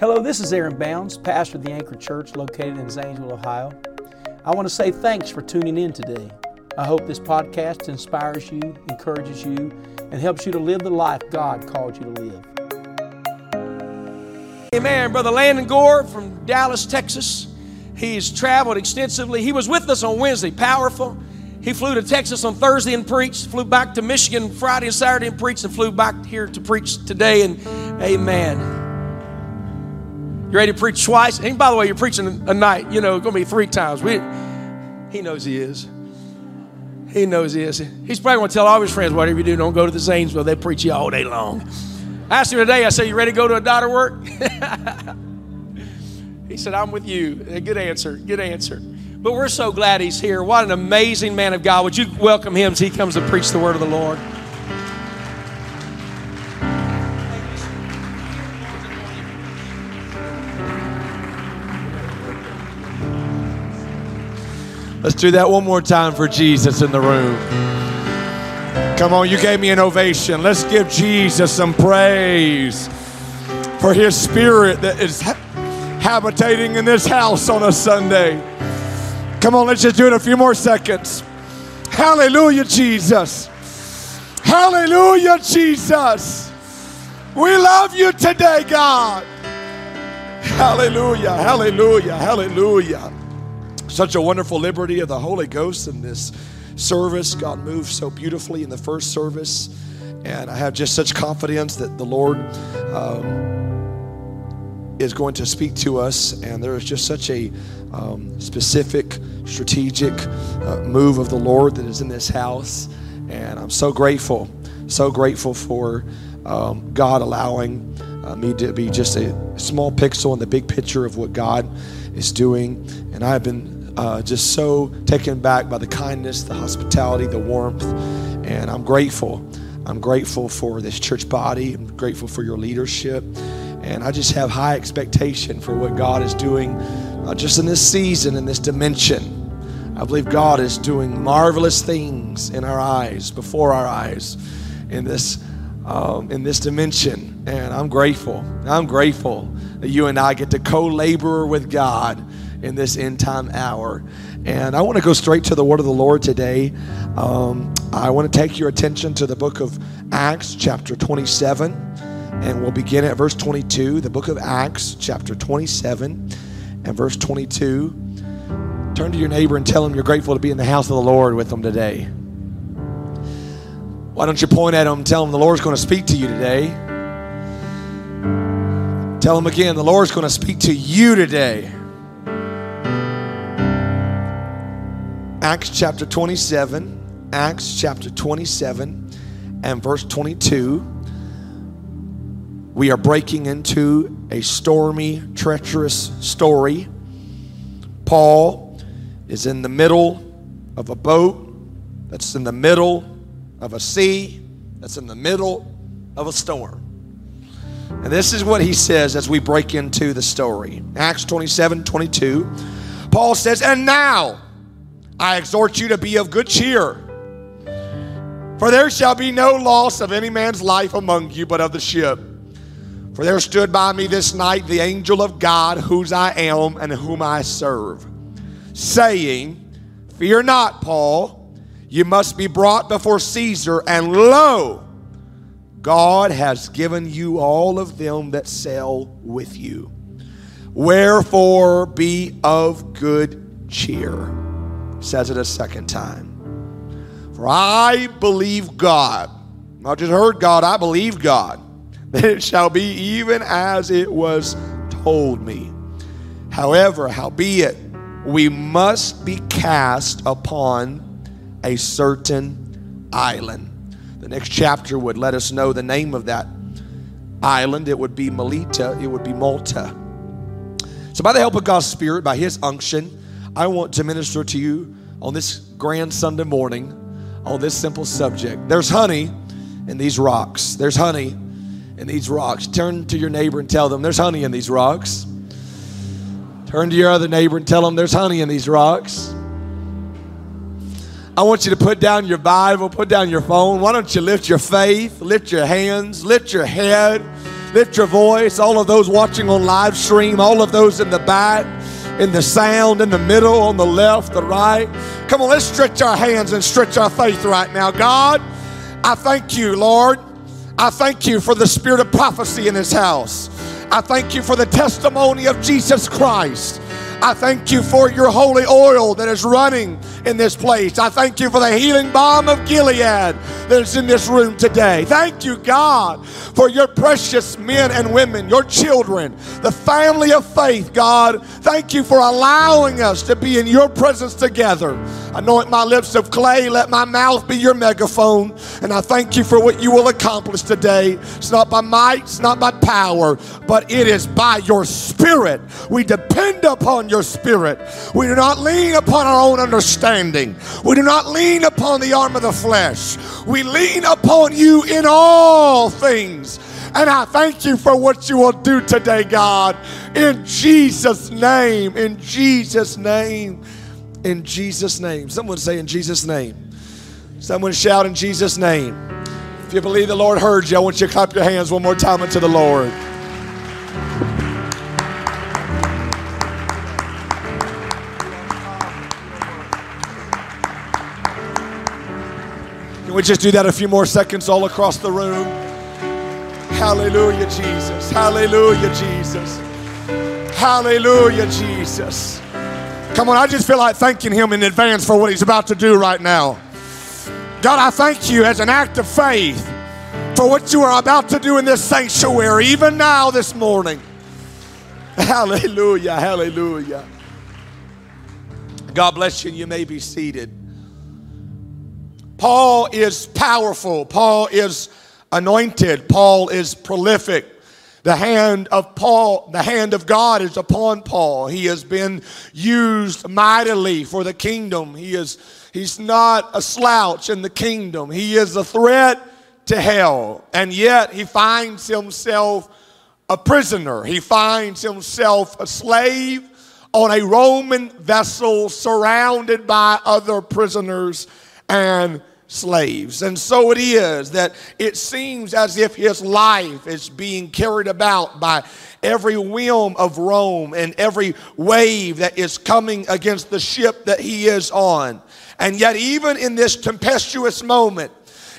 Hello, this is Aaron Bounds, pastor of the Anchor Church located in Zanesville, Ohio. I want to say thanks for tuning in today. I hope this podcast inspires you, encourages you, and helps you to live the life God called you to live. Amen. Brother Landon Gore from Dallas, Texas. He's traveled extensively. He was with us on Wednesday, powerful. He flew to Texas on Thursday and preached, flew back to Michigan Friday and Saturday and preached, and flew back here to preach today. And amen. You ready to preach twice? And by the way, you're preaching a night, you know, it's going to be three times. We, he knows he is. He knows he is. He's probably going to tell all his friends, whatever you do, don't go to the Zanesville. They preach you all day long. I asked him today, I said, You ready to go to a daughter work? he said, I'm with you. A good answer. Good answer. But we're so glad he's here. What an amazing man of God. Would you welcome him as he comes to preach the word of the Lord? Let's do that one more time for Jesus in the room. Come on, you gave me an ovation. Let's give Jesus some praise for his spirit that is ha- habitating in this house on a Sunday. Come on, let's just do it a few more seconds. Hallelujah, Jesus. Hallelujah, Jesus. We love you today, God. Hallelujah, hallelujah, hallelujah. Such a wonderful liberty of the Holy Ghost in this service. God moved so beautifully in the first service. And I have just such confidence that the Lord um, is going to speak to us. And there is just such a um, specific, strategic uh, move of the Lord that is in this house. And I'm so grateful, so grateful for um, God allowing uh, me to be just a small pixel in the big picture of what God is doing. And I've been uh, just so taken back by the kindness, the hospitality, the warmth, and I'm grateful. I'm grateful for this church body. I'm grateful for your leadership, and I just have high expectation for what God is doing, just in this season, in this dimension. I believe God is doing marvelous things in our eyes, before our eyes, in this um, in this dimension, and I'm grateful. I'm grateful that you and I get to co-laborer with God in this end time hour. And I want to go straight to the word of the Lord today. Um, I want to take your attention to the book of Acts, chapter 27, and we'll begin at verse 22. The book of Acts, chapter 27, and verse 22. Turn to your neighbor and tell him you're grateful to be in the house of the Lord with them today. Why don't you point at him and tell him the Lord's going to speak to you today? Tell him again, the Lord's going to speak to you today. Acts chapter 27, Acts chapter 27 and verse 22. We are breaking into a stormy, treacherous story. Paul is in the middle of a boat that's in the middle of a sea that's in the middle of a storm. And this is what he says as we break into the story. Acts 27 22. Paul says, And now, I exhort you to be of good cheer. For there shall be no loss of any man's life among you, but of the ship. For there stood by me this night the angel of God, whose I am and whom I serve, saying, Fear not, Paul, you must be brought before Caesar, and lo, God has given you all of them that sail with you. Wherefore be of good cheer says it a second time. For I believe God. Not just heard God, I believe God. That it shall be even as it was told me. However, howbeit, we must be cast upon a certain island. The next chapter would let us know the name of that island. It would be Melita, it would be Malta. So, by the help of God's Spirit, by His unction, I want to minister to you on this grand Sunday morning on this simple subject. There's honey in these rocks. There's honey in these rocks. Turn to your neighbor and tell them there's honey in these rocks. Turn to your other neighbor and tell them there's honey in these rocks. I want you to put down your Bible, put down your phone. Why don't you lift your faith, lift your hands, lift your head, Lift your voice. All of those watching on live stream, all of those in the back, in the sound, in the middle, on the left, the right. Come on, let's stretch our hands and stretch our faith right now. God, I thank you, Lord. I thank you for the spirit of prophecy in this house. I thank you for the testimony of Jesus Christ. I thank you for your holy oil that is running in this place. I thank you for the healing balm of Gilead that is in this room today. Thank you, God, for your precious men and women, your children, the family of faith, God. Thank you for allowing us to be in your presence together. Anoint my lips of clay, let my mouth be your megaphone. And I thank you for what you will accomplish today. It's not by might, it's not by power, but it is by your spirit. We depend upon your spirit. We do not lean upon our own understanding. We do not lean upon the arm of the flesh. We lean upon you in all things. And I thank you for what you will do today, God. In Jesus' name, in Jesus' name, in Jesus' name. Someone say, in Jesus' name. Someone shout, in Jesus' name. If you believe the Lord heard you, I want you to clap your hands one more time unto the Lord. We just do that a few more seconds all across the room? Hallelujah, Jesus. Hallelujah, Jesus. Hallelujah, Jesus. Come on, I just feel like thanking Him in advance for what He's about to do right now. God, I thank you as an act of faith for what you are about to do in this sanctuary, even now this morning. Hallelujah, hallelujah. God bless you, and you may be seated. Paul is powerful. Paul is anointed. Paul is prolific. The hand of Paul, the hand of God is upon Paul. He has been used mightily for the kingdom. He is he's not a slouch in the kingdom. He is a threat to hell. And yet he finds himself a prisoner. He finds himself a slave on a Roman vessel surrounded by other prisoners and slaves. And so it is that it seems as if his life is being carried about by every whim of Rome and every wave that is coming against the ship that he is on. And yet, even in this tempestuous moment,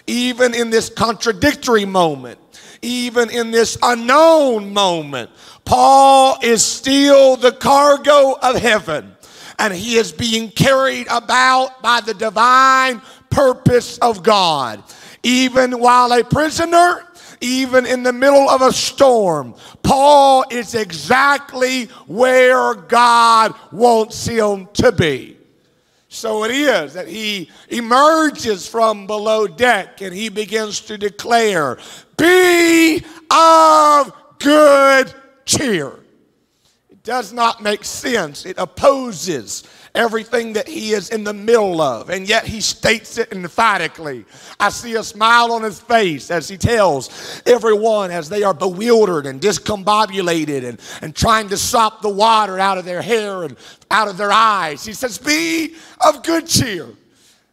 even in this contradictory moment, even in this unknown moment, Paul is still the cargo of heaven and he is being carried about by the divine purpose of God. Even while a prisoner, even in the middle of a storm, Paul is exactly where God wants him to be. So it is that he emerges from below deck and he begins to declare, Be of good cheer. It does not make sense. It opposes everything that he is in the middle of, and yet he states it emphatically. I see a smile on his face as he tells everyone as they are bewildered and discombobulated and, and trying to sop the water out of their hair and out of their eyes. He says, Be of good cheer.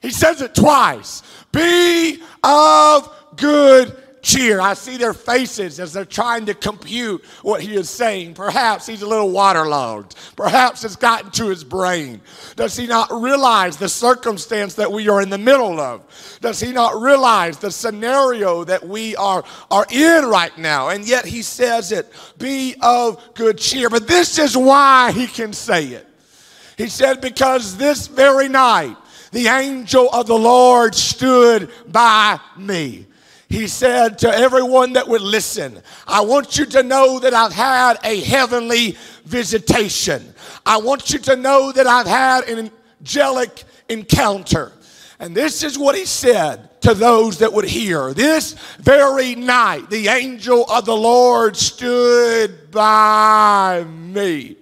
He says it twice. Be of good cheer. I see their faces as they're trying to compute what he is saying. Perhaps he's a little waterlogged. Perhaps it's gotten to his brain. Does he not realize the circumstance that we are in the middle of? Does he not realize the scenario that we are, are in right now? And yet he says it be of good cheer. But this is why he can say it. He said, Because this very night, the angel of the Lord stood by me he said to everyone that would listen, I want you to know that I've had a heavenly visitation. I want you to know that I've had an angelic encounter. And this is what he said to those that would hear. This very night, the angel of the Lord stood by me.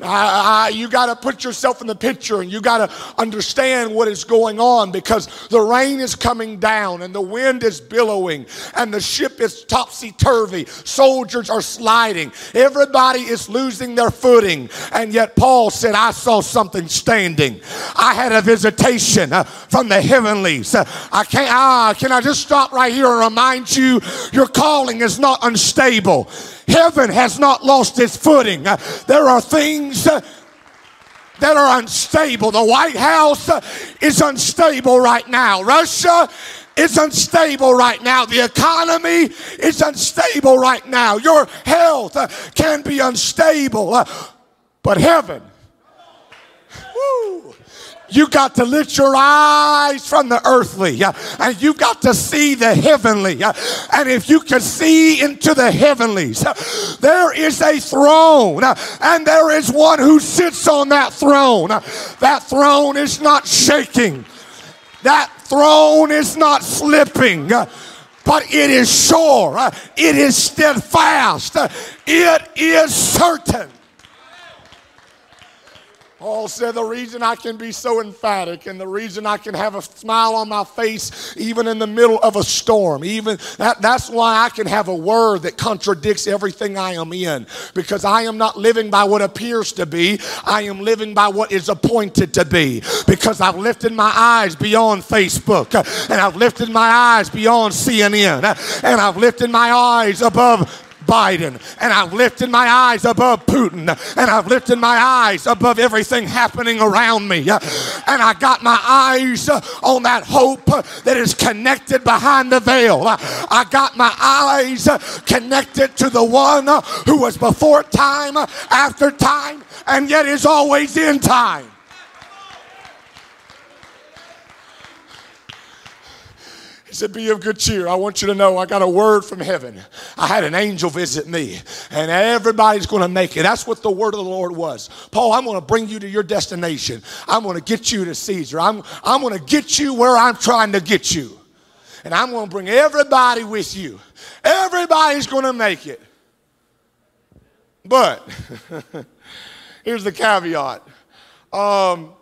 I, I, you got to put yourself in the picture and you got to understand what is going on because the rain is coming down and the wind is billowing and the ship is topsy turvy. Soldiers are sliding. Everybody is losing their footing. And yet, Paul said, I saw something standing. I had a visitation uh, from the heavenlies. Uh, I can't, ah, can I just stop right here and remind you your calling is not unstable. Heaven has not lost its footing. There are things that are unstable. The White House is unstable right now. Russia is unstable right now. The economy is unstable right now. Your health can be unstable. But heaven, woo, you got to lift your eyes from the earthly and you got to see the heavenly. And if you can see into the heavenlies, there is a throne and there is one who sits on that throne. That throne is not shaking, that throne is not slipping but it is sure, it is steadfast, it is certain. Paul said, The reason I can be so emphatic and the reason I can have a smile on my face even in the middle of a storm, even that, that's why I can have a word that contradicts everything I am in. Because I am not living by what appears to be, I am living by what is appointed to be. Because I've lifted my eyes beyond Facebook and I've lifted my eyes beyond CNN and I've lifted my eyes above Biden, and I've lifted my eyes above Putin, and I've lifted my eyes above everything happening around me, and I got my eyes on that hope that is connected behind the veil. I got my eyes connected to the one who was before time, after time, and yet is always in time. He said, Be of good cheer. I want you to know I got a word from heaven. I had an angel visit me, and everybody's going to make it. That's what the word of the Lord was. Paul, I'm going to bring you to your destination. I'm going to get you to Caesar. I'm, I'm going to get you where I'm trying to get you. And I'm going to bring everybody with you. Everybody's going to make it. But here's the caveat um,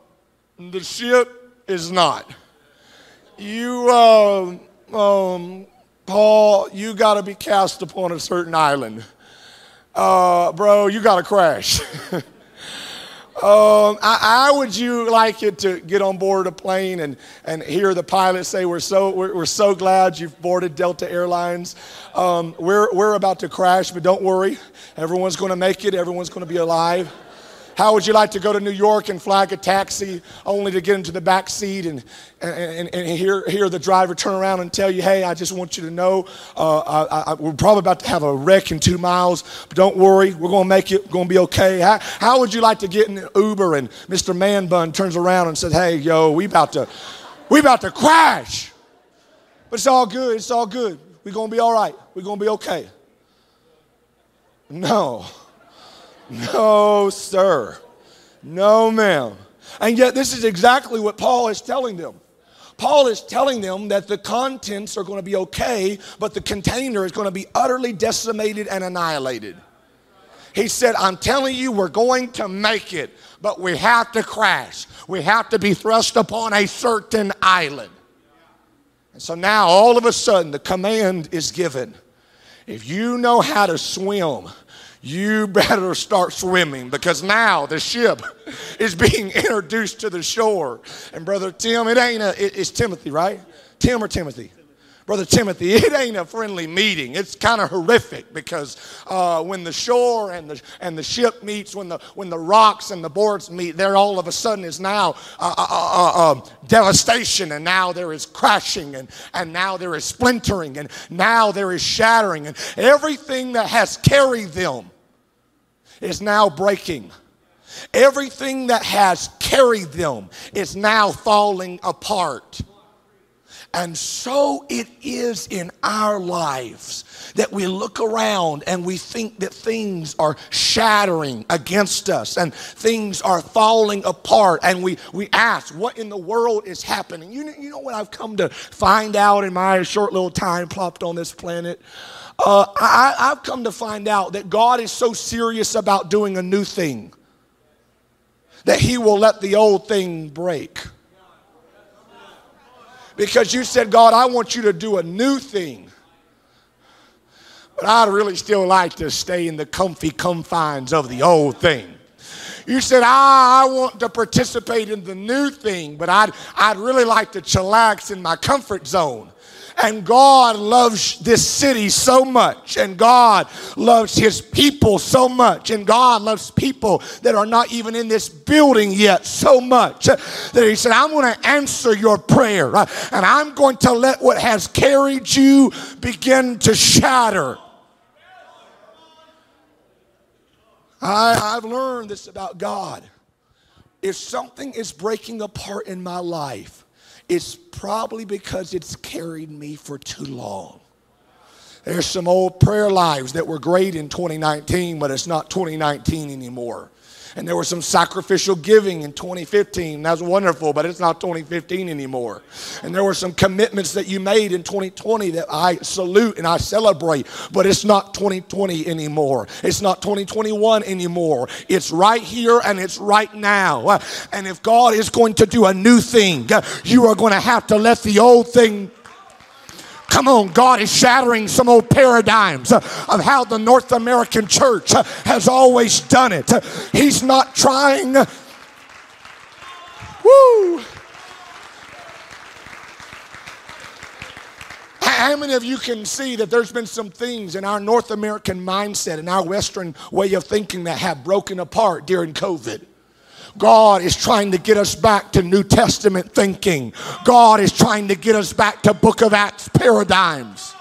the ship is not you, uh, um, Paul, you got to be cast upon a certain island. Uh, bro, you got to crash. Um, I, how would you like it to get on board a plane and, and hear the pilot say, we're so, we're, we're so glad you've boarded Delta Airlines. Um, we're, we're about to crash, but don't worry. Everyone's going to make it. Everyone's going to be alive. How would you like to go to New York and flag a taxi only to get into the back seat and, and, and hear, hear the driver turn around and tell you, hey, I just want you to know uh, I, I, we're probably about to have a wreck in two miles, but don't worry, we're going to make it, going to be okay. How, how would you like to get in an Uber and Mr. Man Bun turns around and says, hey, yo, we about to, we about to crash. But it's all good, it's all good. We're going to be all right. We're going to be okay. No. No, sir. No, ma'am. And yet, this is exactly what Paul is telling them. Paul is telling them that the contents are going to be okay, but the container is going to be utterly decimated and annihilated. He said, I'm telling you, we're going to make it, but we have to crash. We have to be thrust upon a certain island. And so now, all of a sudden, the command is given. If you know how to swim, you better start swimming because now the ship is being introduced to the shore. And Brother Tim, it ain't a, it, it's Timothy, right? Tim or Timothy? Brother Timothy, it ain't a friendly meeting. It's kind of horrific because uh, when the shore and the, and the ship meets, when the, when the rocks and the boards meet, there all of a sudden is now uh, uh, devastation, and now there is crashing, and, and now there is splintering, and now there is shattering, and everything that has carried them is now breaking. Everything that has carried them is now falling apart. And so it is in our lives that we look around and we think that things are shattering against us and things are falling apart. And we, we ask, what in the world is happening? You know, you know what I've come to find out in my short little time plopped on this planet? Uh, I, I've come to find out that God is so serious about doing a new thing. that He will let the old thing break. Because you said, God, I want you to do a new thing. But I'd really still like to stay in the comfy confines of the old thing. You said, I, I want to participate in the new thing, but I'd, I'd really like to chillax in my comfort zone. And God loves this city so much, and God loves His people so much, and God loves people that are not even in this building yet so much that He said, I'm going to answer your prayer, uh, and I'm going to let what has carried you begin to shatter. I, I've learned this about God. If something is breaking apart in my life, it's probably because it's carried me for too long. There's some old prayer lives that were great in 2019, but it's not 2019 anymore. And there was some sacrificial giving in 2015. That's wonderful, but it's not 2015 anymore. And there were some commitments that you made in 2020 that I salute and I celebrate, but it's not 2020 anymore. It's not 2021 anymore. It's right here and it's right now. And if God is going to do a new thing, you are going to have to let the old thing Come on, God is shattering some old paradigms of how the North American church has always done it. He's not trying. Woo! How many of you can see that there's been some things in our North American mindset and our Western way of thinking that have broken apart during COVID? God is trying to get us back to New Testament thinking. God is trying to get us back to Book of Acts paradigms.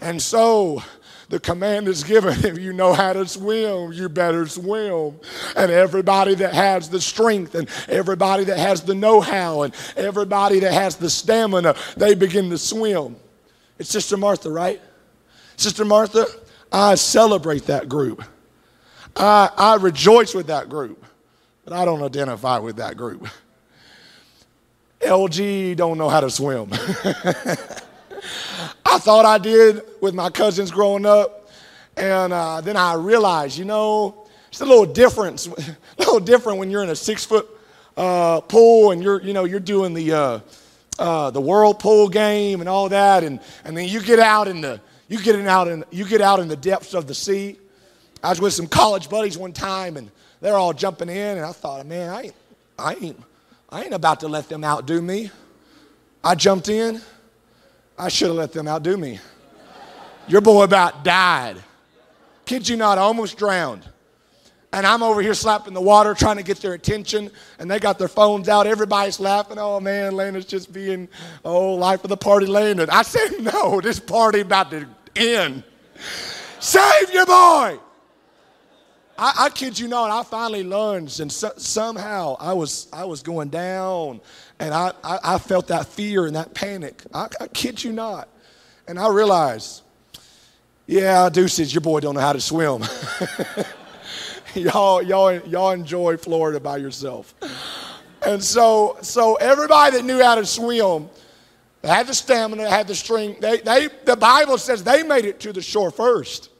And so, the command is given if you know how to swim, you better swim. And everybody that has the strength and everybody that has the know how and everybody that has the stamina, they begin to swim. It's Sister Martha, right? Sister Martha, I celebrate that group. I, I rejoice with that group, but I don't identify with that group. LG don't know how to swim. I thought I did with my cousins growing up, and uh, then I realized, you know, it's a little difference, a little different when you're in a six foot uh, pool and you're, you know, you're doing the uh, uh, the whirlpool game and all that, and, and then you get out in the you get out in you get out in the depths of the sea, I was with some college buddies one time, and they're all jumping in, and I thought, man, I ain't, I ain't, I ain't about to let them outdo me. I jumped in. I should have let them outdo me. Your boy about died. Kid you not, I almost drowned. And I'm over here slapping the water, trying to get their attention, and they got their phones out. Everybody's laughing. Oh man, Landon's just being, oh, life of the party, Landon. I said, no, this party about to end. Save your boy. I, I kid you not, I finally lunged, and so, somehow I was I was going down, and I, I, I felt that fear and that panic. I, I kid you not, and I realized, yeah, Deuces, your boy don't know how to swim. y'all, y'all, y'all enjoy Florida by yourself. And so, so everybody that knew how to swim, they had the stamina, had the strength. They, they, the Bible says they made it to the shore first.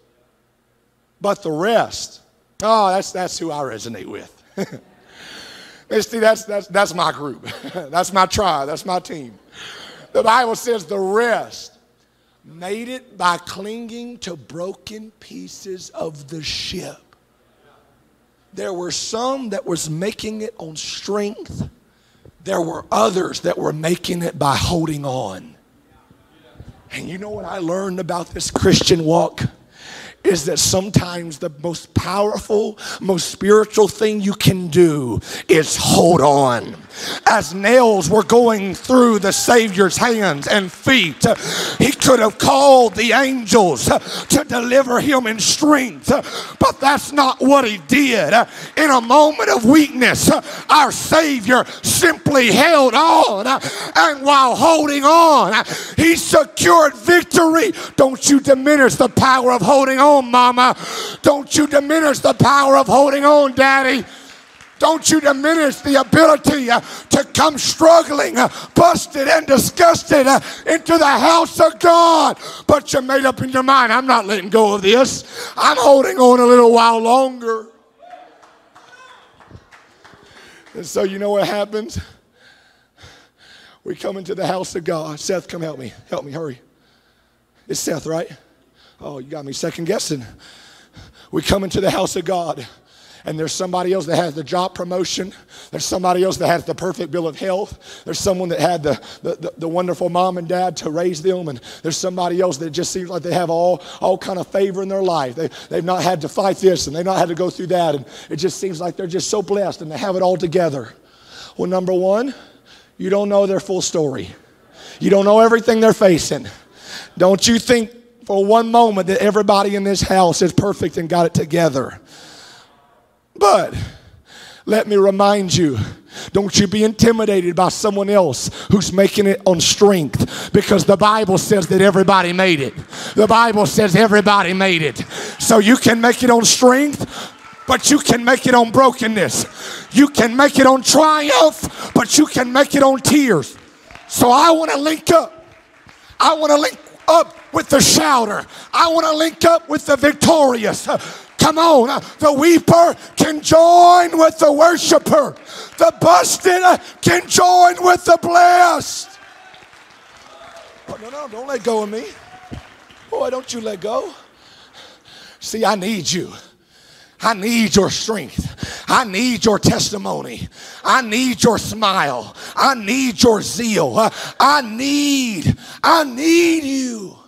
But the rest, Oh, that's, that's who I resonate with. See, that's, that's, that's my group. that's my tribe. That's my team. The Bible says the rest made it by clinging to broken pieces of the ship. There were some that was making it on strength. There were others that were making it by holding on. And you know what I learned about this Christian walk? Is that sometimes the most powerful, most spiritual thing you can do is hold on as nails were going through the Savior's hands and feet. He could have called the angels to deliver him in strength, but that's not what he did. In a moment of weakness, our Savior simply held on, and while holding on, he secured victory. Don't you diminish the power of holding on, Mama. Don't you diminish the power of holding on, Daddy. Don't you diminish the ability uh, to come struggling, uh, busted, and disgusted uh, into the house of God. But you made up in your mind, I'm not letting go of this. I'm holding on a little while longer. And so you know what happens? We come into the house of God. Seth, come help me. Help me, hurry. It's Seth, right? Oh, you got me second guessing. We come into the house of God and there's somebody else that has the job promotion. There's somebody else that has the perfect bill of health. There's someone that had the, the, the, wonderful mom and dad to raise them. And there's somebody else that just seems like they have all, all kind of favor in their life. They, they've not had to fight this and they've not had to go through that. And it just seems like they're just so blessed and they have it all together. Well, number one, you don't know their full story. You don't know everything they're facing. Don't you think for one moment that everybody in this house is perfect and got it together. But let me remind you don't you be intimidated by someone else who's making it on strength because the Bible says that everybody made it. The Bible says everybody made it. So you can make it on strength, but you can make it on brokenness. You can make it on triumph, but you can make it on tears. So I want to link up. I want to link up with the shouter. I want to link up with the victorious. Come on, uh, the weeper can join with the worshiper. The busted uh, can join with the blessed. Oh, no, no, don't let go of me. Boy, don't you let go. See, I need you. I need your strength. I need your testimony. I need your smile. I need your zeal. I need, I need you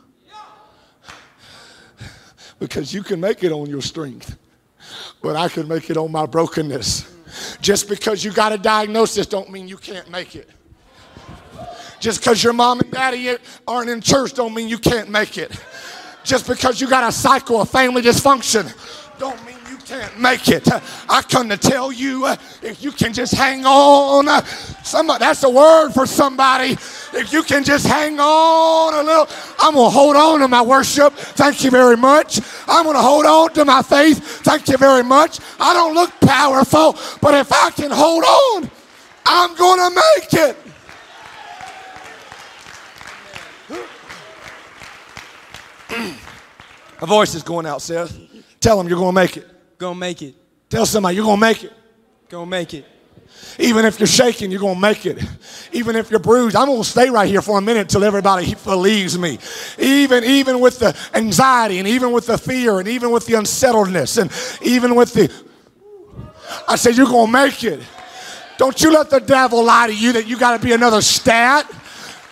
because you can make it on your strength, but I can make it on my brokenness. Just because you got a diagnosis don't mean you can't make it. Just because your mom and daddy aren't in church don't mean you can't make it. Just because you got a cycle of family dysfunction don't mean can't make it. I come to tell you uh, if you can just hang on. Uh, somebody, that's a word for somebody. If you can just hang on a little, I'm going to hold on to my worship. Thank you very much. I'm going to hold on to my faith. Thank you very much. I don't look powerful, but if I can hold on, I'm going to make it. A voice is going out, Seth. Tell them you're going to make it. Gonna make it. Tell somebody you're gonna make it. Gonna make it. Even if you're shaking, you're gonna make it. Even if you're bruised, I'm gonna stay right here for a minute till everybody believes me. Even even with the anxiety and even with the fear and even with the unsettledness and even with the I said you're gonna make it. Don't you let the devil lie to you that you gotta be another stat.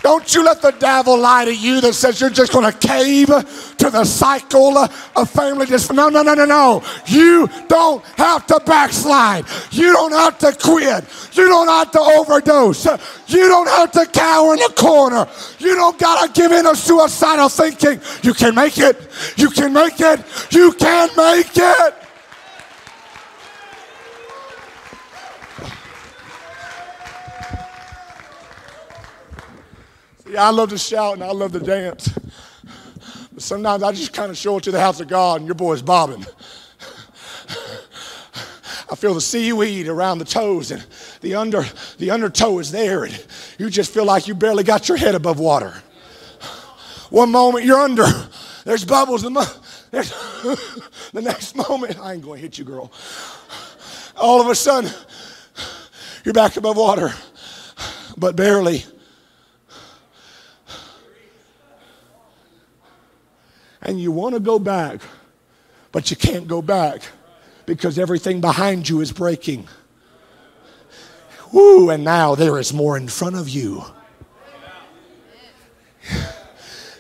Don't you let the devil lie to you that says you're just going to cave to the cycle of family dysfunction. No, no, no, no, no. You don't have to backslide. You don't have to quit. You don't have to overdose. You don't have to cower in the corner. You don't got to give in to suicidal thinking. You can make it. You can make it. You can make it. Yeah, I love to shout and I love to dance. But sometimes I just kind of show it to the house of God and your boy's bobbing. I feel the seaweed around the toes and the under the undertow is there and you just feel like you barely got your head above water. One moment you're under, there's bubbles. The, there's, the next moment, I ain't going to hit you, girl. All of a sudden, you're back above water, but barely. And you want to go back, but you can't go back because everything behind you is breaking. Woo, and now there is more in front of you.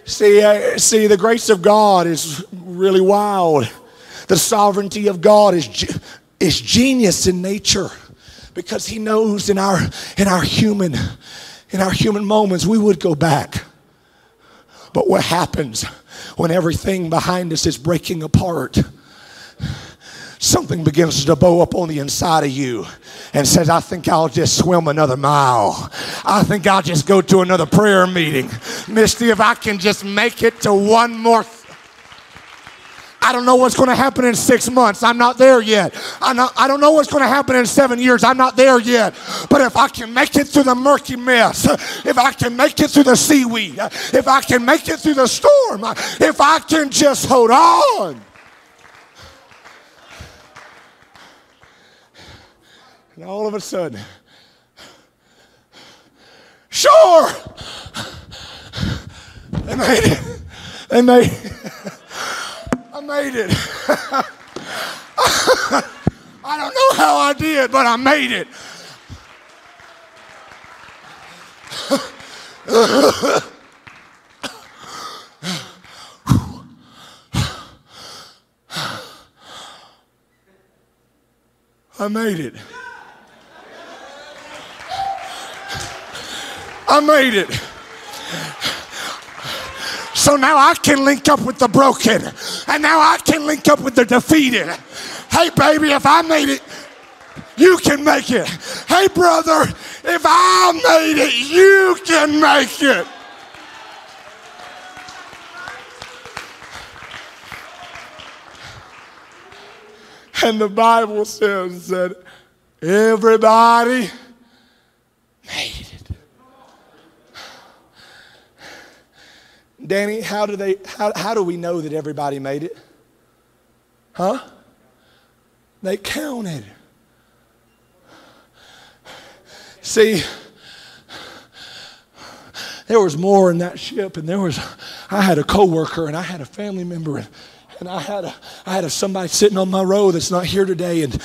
See, uh, see, the grace of God is really wild. The sovereignty of God is, is genius in nature because He knows in our, in our human, in our human moments we would go back. But what happens when everything behind us is breaking apart? Something begins to bow up on the inside of you and says, I think I'll just swim another mile. I think I'll just go to another prayer meeting. Misty, if I can just make it to one more I don't know what's going to happen in six months. I'm not there yet. I, don't know what's going to happen in seven years. I'm not there yet. But if I can make it through the murky mess, if I can make it through the seaweed, if I can make it through the storm, if I can just hold on. And all of a sudden, sure! They made it. They made it. I made it. I don't know how I did, but I made it. I made it. I made it. So now I can link up with the broken. And now I can link up with the defeated. Hey, baby, if I made it, you can make it. Hey, brother, if I made it, you can make it. And the Bible says that everybody made it. Danny, how do they how, how do we know that everybody made it? Huh? They counted. See, there was more in that ship, and there was I had a coworker and I had a family member and, and I had a I had a somebody sitting on my row that's not here today and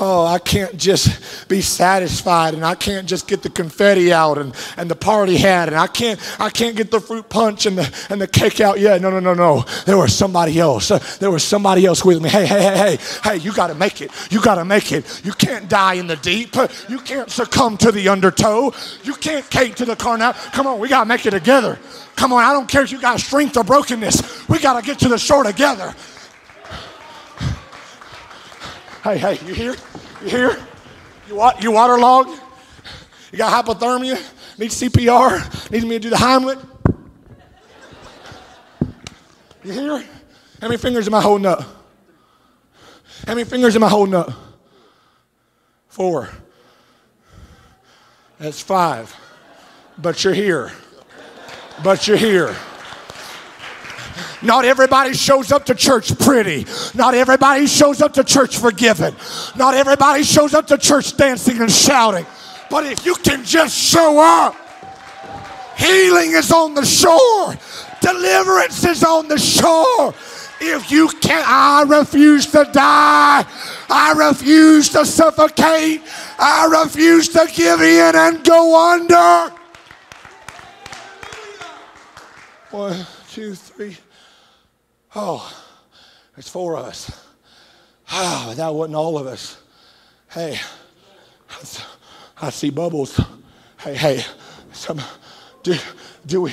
oh, I can't just be satisfied and I can't just get the confetti out and, and the party hat and I can't I can't get the fruit punch and the and the cake out yet. No, no, no, no. There was somebody else. Uh, there was somebody else with me. Hey, hey, hey, hey, hey, you gotta make it. You gotta make it. You can't die in the deep. You can't succumb to the undertow. You can't cave to the carnal. Come on, we gotta make it together. Come on, I don't care if you got strength or brokenness. We gotta get to the shore together. Hey, hey, you here? You here? You, you waterlogged? You got hypothermia? Need CPR? Need me to do the Heimlich? You here? How many fingers am I holding up? How many fingers am I holding up? Four. That's five. But you're here. But you're here. Not everybody shows up to church pretty. Not everybody shows up to church forgiven. Not everybody shows up to church dancing and shouting. But if you can just show up, healing is on the shore, deliverance is on the shore. If you can't, I refuse to die. I refuse to suffocate. I refuse to give in and go under. One, two, three. Oh, there's four of us. Ah, oh, that wasn't all of us. Hey, I see bubbles. Hey, hey, some, do, do we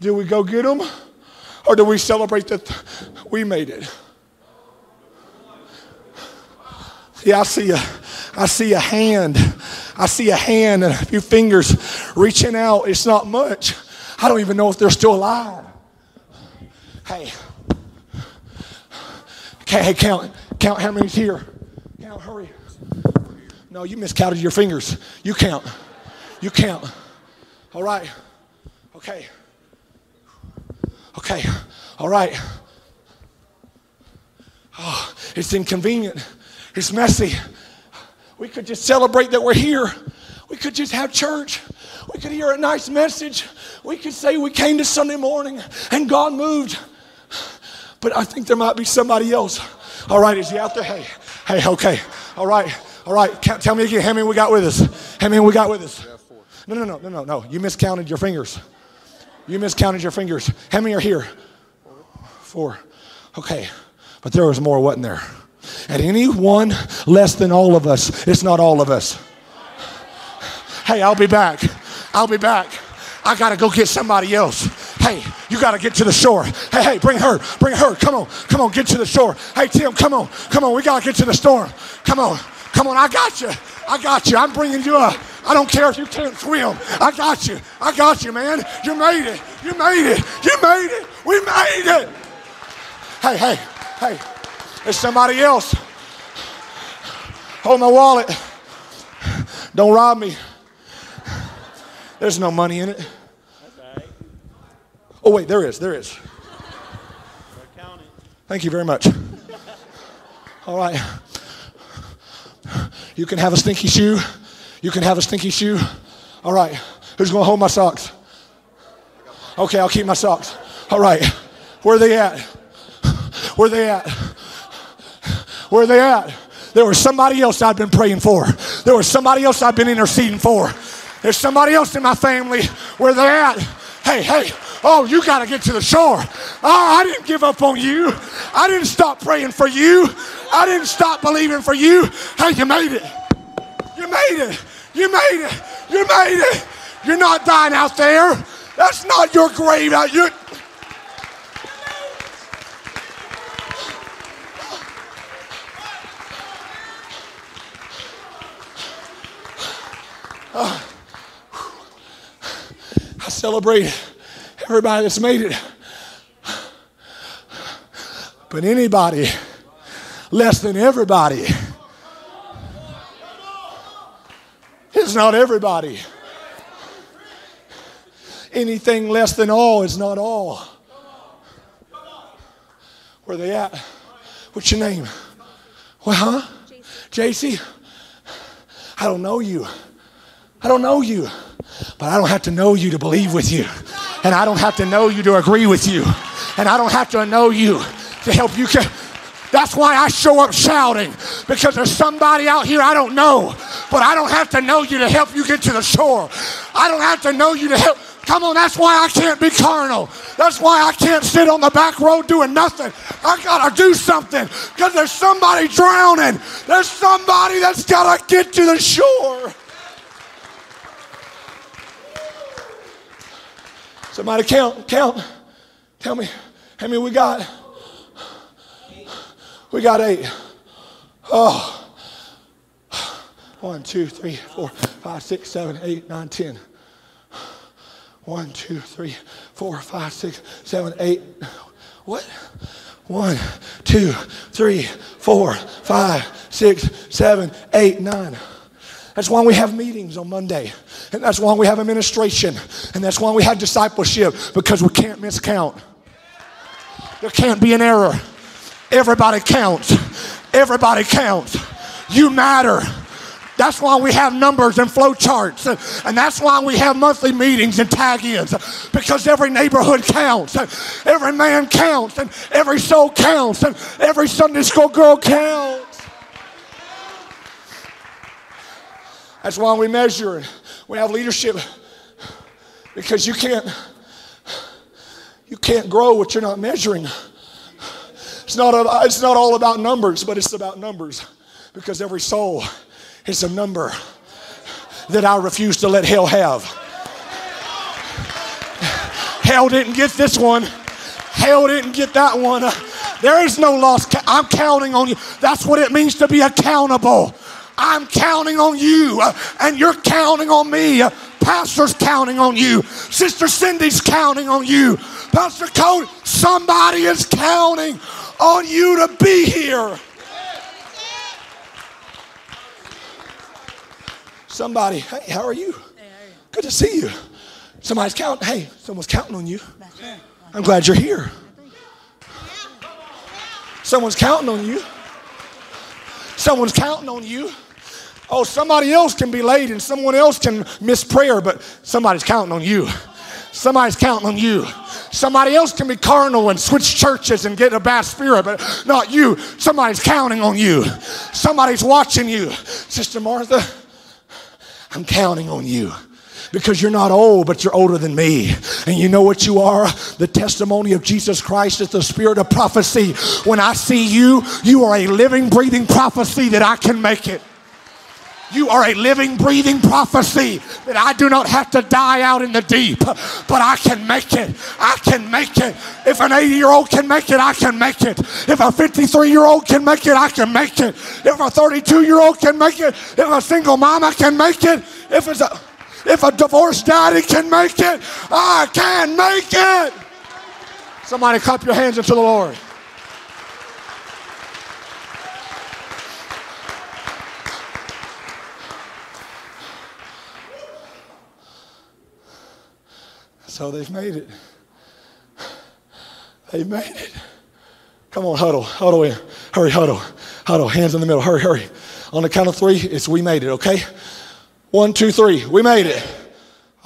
do we go get them, or do we celebrate that we made it? See, I see a, I see a hand. I see a hand and a few fingers reaching out. It's not much. I don't even know if they're still alive. Hey. Hey, count, count how many's here. Count, hurry. No, you miscounted your fingers. You count. You count. All right. Okay. Okay. All right. Oh, it's inconvenient. It's messy. We could just celebrate that we're here. We could just have church. We could hear a nice message. We could say we came to Sunday morning and God moved. But I think there might be somebody else. All right, is he out there? Hey, hey, okay. All right, all right. Tell me again how many we got with us. How many we got with us? No, no, no, no, no, no. You miscounted your fingers. You miscounted your fingers. How many are here? Four. Okay. But there was more, wasn't there? At any one less than all of us, it's not all of us. Hey, I'll be back. I'll be back. I got to go get somebody else. Hey, you got to get to the shore. Hey, hey, bring her, bring her. Come on, come on, get to the shore. Hey, Tim, come on, come on. We got to get to the storm. Come on, come on. I got you. I got you. I'm bringing you up. I don't care if you can't swim. I got you. I got you, man. You made it. You made it. You made it. We made it. Hey, hey, hey. There's somebody else. Hold my wallet. Don't rob me. There's no money in it. Oh, wait, there is. There is. Thank you very much. All right. You can have a stinky shoe. You can have a stinky shoe. All right. Who's going to hold my socks? Okay, I'll keep my socks. All right. Where are they at? Where are they at? Where are they at? There was somebody else I'd been praying for. There was somebody else I've been interceding for. There's somebody else in my family where are they're at. Hey, hey, oh, you got to get to the shore. Oh, I didn't give up on you. I didn't stop praying for you. I didn't stop believing for you. Hey, you made it. You made it. You made it. You made it. You're not dying out there. That's not your grave out. You. Ah. I celebrate everybody that's made it. But anybody less than everybody is not everybody. Anything less than all is not all. Where they at? What's your name? Well, huh? JC. I don't know you. I don't know you, but I don't have to know you to believe with you. And I don't have to know you to agree with you. And I don't have to know you to help you. That's why I show up shouting because there's somebody out here I don't know, but I don't have to know you to help you get to the shore. I don't have to know you to help. Come on, that's why I can't be carnal. That's why I can't sit on the back row doing nothing. I gotta do something because there's somebody drowning. There's somebody that's gotta get to the shore. Somebody count, count. Tell me how many we got. We got eight. Oh. One, two, three, four, five, six, seven, eight, nine, ten. One, two, three, four, five, six, seven, eight. What? One, two, three, four, five, six, seven, eight, nine. That's why we have meetings on Monday. And that's why we have administration. And that's why we have discipleship because we can't miscount. There can't be an error. Everybody counts. Everybody counts. You matter. That's why we have numbers and flow charts. And that's why we have monthly meetings and tag ins. Because every neighborhood counts. Every man counts. And every soul counts. And every Sunday school girl counts. That's why we measure. We have leadership. Because you can't you can't grow what you're not measuring. It's not, a, it's not all about numbers, but it's about numbers. Because every soul is a number that I refuse to let hell have. Hell didn't get this one. Hell didn't get that one. There is no loss. I'm counting on you. That's what it means to be accountable. I'm counting on you, uh, and you're counting on me. Uh, Pastor's counting on you. Sister Cindy's counting on you. Pastor Cody, somebody is counting on you to be here. Somebody, hey, how are you? Good to see you. Somebody's counting. Hey, someone's counting on you. I'm glad you're here. Someone's counting on you. Someone's counting on you. Oh, somebody else can be late and someone else can miss prayer, but somebody's counting on you. Somebody's counting on you. Somebody else can be carnal and switch churches and get a bad spirit, but not you. Somebody's counting on you. Somebody's watching you. Sister Martha, I'm counting on you because you're not old, but you're older than me. And you know what you are? The testimony of Jesus Christ is the spirit of prophecy. When I see you, you are a living, breathing prophecy that I can make it. You are a living, breathing prophecy that I do not have to die out in the deep, but I can make it. I can make it. If an 80 year old can make it, I can make it. If a 53 year old can make it, I can make it. If a 32 year old can make it, if a single mama can make it, if it's a if a divorced daddy can make it, I can make it. Somebody clap your hands unto the Lord. So they've made it. They've made it. Come on, huddle, huddle in. Hurry, huddle, huddle. Hands in the middle. Hurry, hurry. On the count of three, it's we made it, okay? One, two, three. We made it.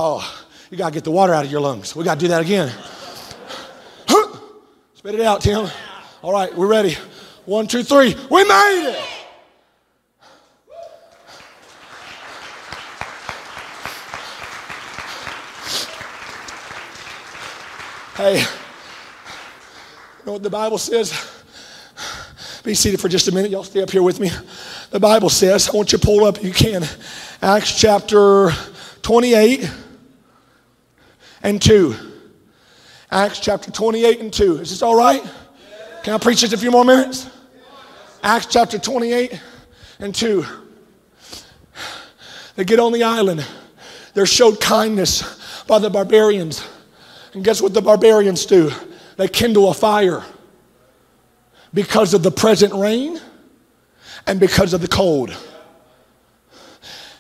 Oh, you got to get the water out of your lungs. We got to do that again. Spit it out, Tim. All right, we're ready. One, two, three. We made it. Hey, you know what the Bible says? Be seated for just a minute. Y'all stay up here with me. The Bible says, I want you to pull up, you can, Acts chapter 28 and 2. Acts chapter 28 and 2. Is this all right? Can I preach just a few more minutes? Acts chapter 28 and 2. They get on the island. They're showed kindness by the barbarians. And guess what the barbarians do? They kindle a fire because of the present rain and because of the cold.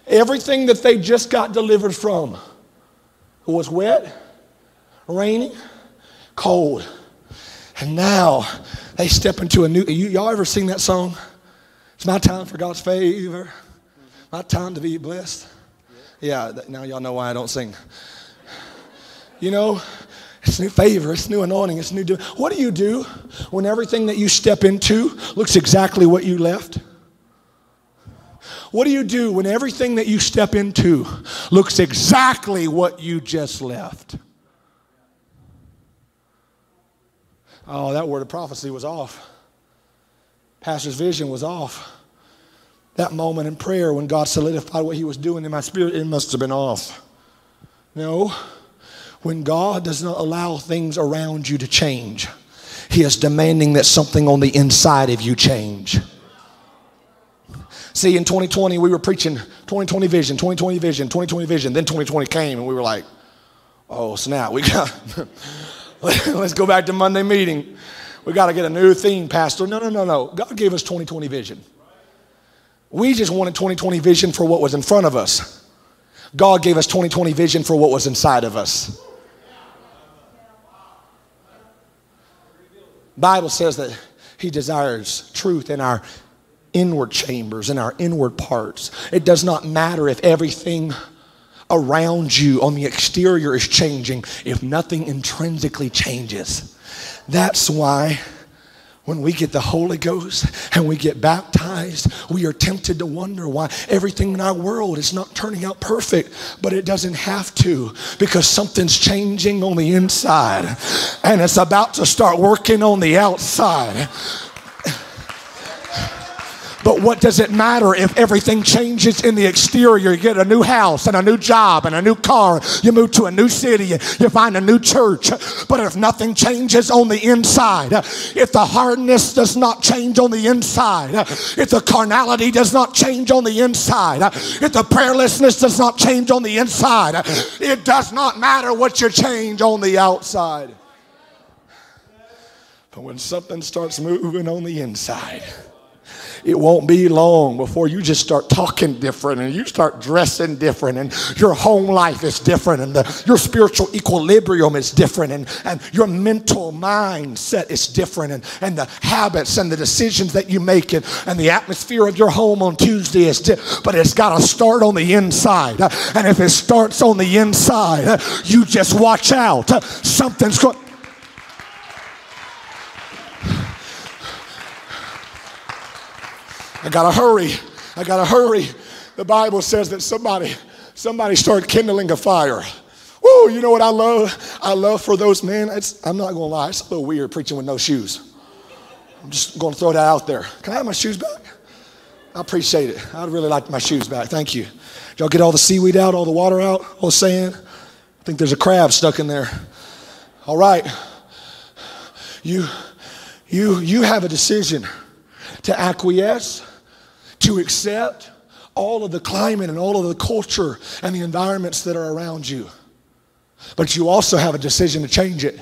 Everything that they just got delivered from was wet, rainy, cold. And now they step into a new. You, y'all ever sing that song? It's my time for God's favor. My time to be blessed. Yeah, now y'all know why I don't sing. You know, it's new favor, it's new anointing, it's new. Do- what do you do when everything that you step into looks exactly what you left? What do you do when everything that you step into looks exactly what you just left? Oh, that word of prophecy was off. Pastor's vision was off. That moment in prayer when God solidified what he was doing in my spirit, it must have been off. No. When God does not allow things around you to change, he is demanding that something on the inside of you change. See, in 2020, we were preaching 2020 vision, 2020 vision, 2020 vision. Then 2020 came, and we were like, oh, snap, we got, let's go back to Monday meeting. We got to get a new theme, Pastor. No, no, no, no. God gave us 2020 vision. We just wanted 2020 vision for what was in front of us. God gave us 2020 vision for what was inside of us. Bible says that he desires truth in our inward chambers, in our inward parts. It does not matter if everything around you on the exterior is changing if nothing intrinsically changes. That's why when we get the Holy Ghost and we get baptized, we are tempted to wonder why everything in our world is not turning out perfect, but it doesn't have to because something's changing on the inside and it's about to start working on the outside. But what does it matter if everything changes in the exterior? You get a new house and a new job and a new car. You move to a new city. You find a new church. But if nothing changes on the inside, if the hardness does not change on the inside, if the carnality does not change on the inside, if the prayerlessness does not change on the inside, it does not matter what you change on the outside. But when something starts moving on the inside, it won't be long before you just start talking different and you start dressing different and your home life is different and the, your spiritual equilibrium is different and, and your mental mindset is different and, and the habits and the decisions that you make and, and the atmosphere of your home on Tuesday is different. But it's got to start on the inside. And if it starts on the inside, you just watch out. Something's going I gotta hurry. I gotta hurry. The Bible says that somebody, somebody started kindling a fire. Whoa, you know what I love? I love for those men. It's, I'm not gonna lie, it's a little weird preaching with no shoes. I'm just gonna throw that out there. Can I have my shoes back? I appreciate it. I'd really like my shoes back. Thank you. Did y'all get all the seaweed out, all the water out, all the sand? I think there's a crab stuck in there. All right. You, you, you have a decision to acquiesce to accept all of the climate and all of the culture and the environments that are around you. But you also have a decision to change it.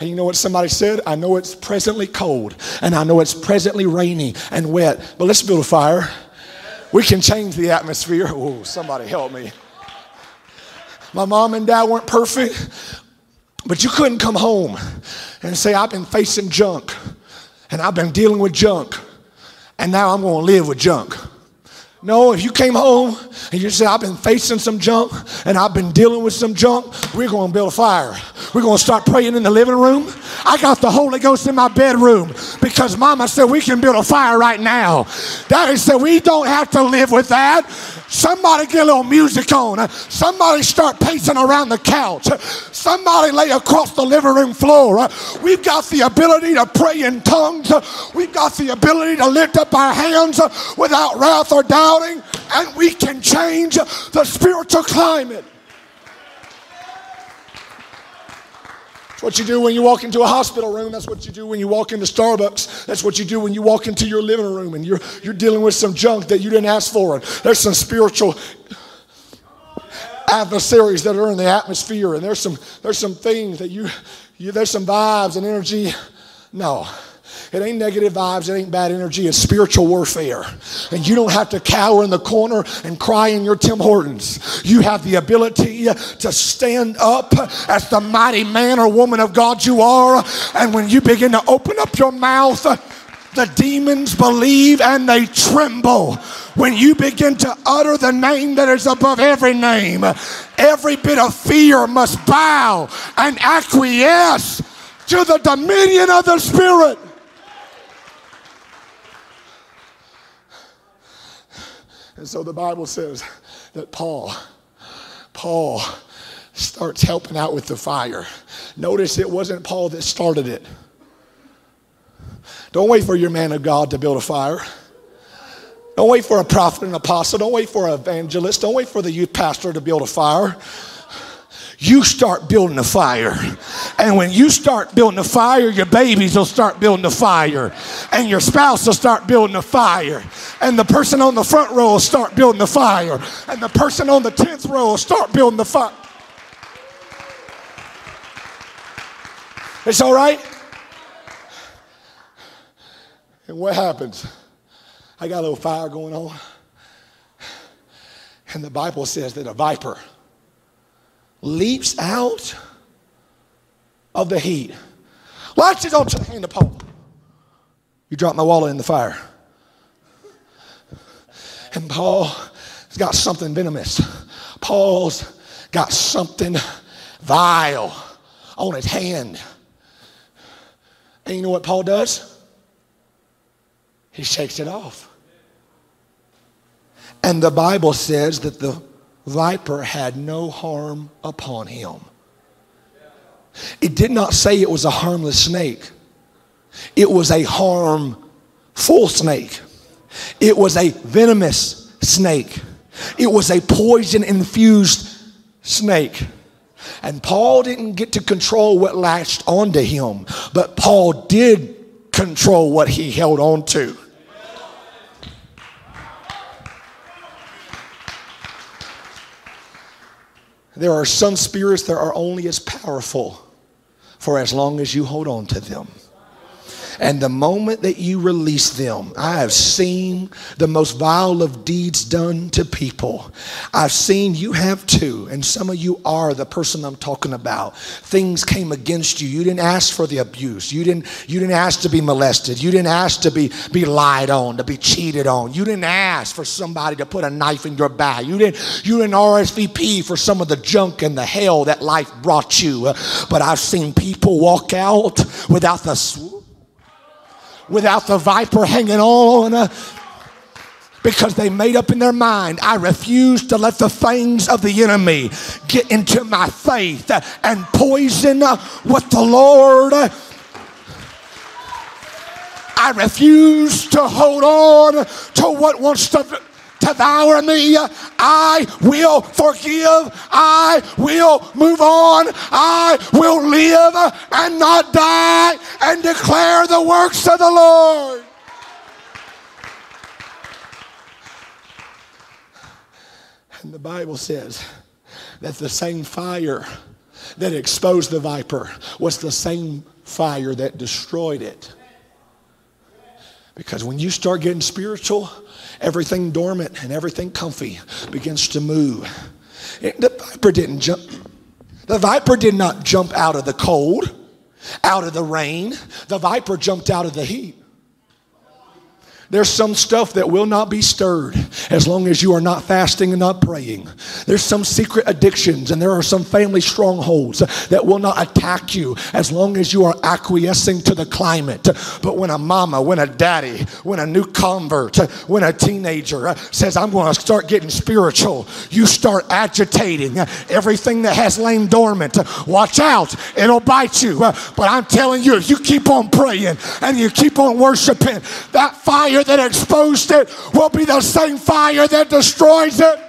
And you know what somebody said? I know it's presently cold and I know it's presently rainy and wet, but let's build a fire. We can change the atmosphere. Oh, somebody help me. My mom and dad weren't perfect, But you couldn't come home and say, I've been facing junk and I've been dealing with junk and now I'm going to live with junk. No, if you came home and you said, I've been facing some junk and I've been dealing with some junk, we're going to build a fire. We're going to start praying in the living room. I got the Holy Ghost in my bedroom because Mama said we can build a fire right now. Daddy said we don't have to live with that. Somebody get a little music on. Somebody start pacing around the couch. Somebody lay across the living room floor. We've got the ability to pray in tongues. We've got the ability to lift up our hands without wrath or doubting, and we can change the spiritual climate. What you do when you walk into a hospital room. That's what you do when you walk into Starbucks. That's what you do when you walk into your living room and you're, you're dealing with some junk that you didn't ask for. There's some spiritual adversaries that are in the atmosphere, and there's some, there's some things that you, you, there's some vibes and energy. No. It ain't negative vibes, it ain't bad energy, it's spiritual warfare. And you don't have to cower in the corner and cry in your Tim Hortons. You have the ability to stand up as the mighty man or woman of God you are. And when you begin to open up your mouth, the demons believe and they tremble. When you begin to utter the name that is above every name, every bit of fear must bow and acquiesce to the dominion of the Spirit. And so the Bible says that Paul, Paul starts helping out with the fire. Notice it wasn't Paul that started it. Don't wait for your man of God to build a fire. Don't wait for a prophet and apostle. Don't wait for an evangelist. Don't wait for the youth pastor to build a fire you start building a fire. And when you start building a fire, your babies will start building a fire. And your spouse will start building a fire. And the person on the front row will start building the fire. And the person on the 10th row will start building the fire. It's all right? And what happens? I got a little fire going on. And the Bible says that a viper leaps out of the heat, latches onto the hand of Paul. You dropped my wallet in the fire. And Paul's got something venomous. Paul's got something vile on his hand. And you know what Paul does? He shakes it off. And the Bible says that the viper had no harm upon him. It did not say it was a harmless snake, it was a harmful snake. It was a venomous snake. It was a poison infused snake. And Paul didn't get to control what latched onto him, but Paul did control what he held on to. There are some spirits that are only as powerful for as long as you hold on to them. And the moment that you release them, I have seen the most vile of deeds done to people. I've seen you have too, and some of you are the person I'm talking about. Things came against you. You didn't ask for the abuse. You didn't, you didn't ask to be molested. You didn't ask to be, be lied on, to be cheated on. You didn't ask for somebody to put a knife in your back. You didn't, you didn't RSVP for some of the junk and the hell that life brought you. But I've seen people walk out without the without the viper hanging on because they made up in their mind I refuse to let the things of the enemy get into my faith and poison what the Lord. I refuse to hold on to what wants to devour me. I will forgive. I will move on. I will live and not die and declare the works of the Lord. And the Bible says that the same fire that exposed the viper was the same fire that destroyed it. Because when you start getting spiritual, everything dormant and everything comfy begins to move. It, the viper didn't jump. The viper did not jump out of the cold, out of the rain. The viper jumped out of the heat. There's some stuff that will not be stirred as long as you are not fasting and not praying. There's some secret addictions and there are some family strongholds that will not attack you as long as you are acquiescing to the climate. But when a mama, when a daddy, when a new convert, when a teenager says, I'm going to start getting spiritual, you start agitating everything that has lain dormant. Watch out, it'll bite you. But I'm telling you, if you keep on praying and you keep on worshiping, that fire fire that exposed it will be the same fire that destroys it.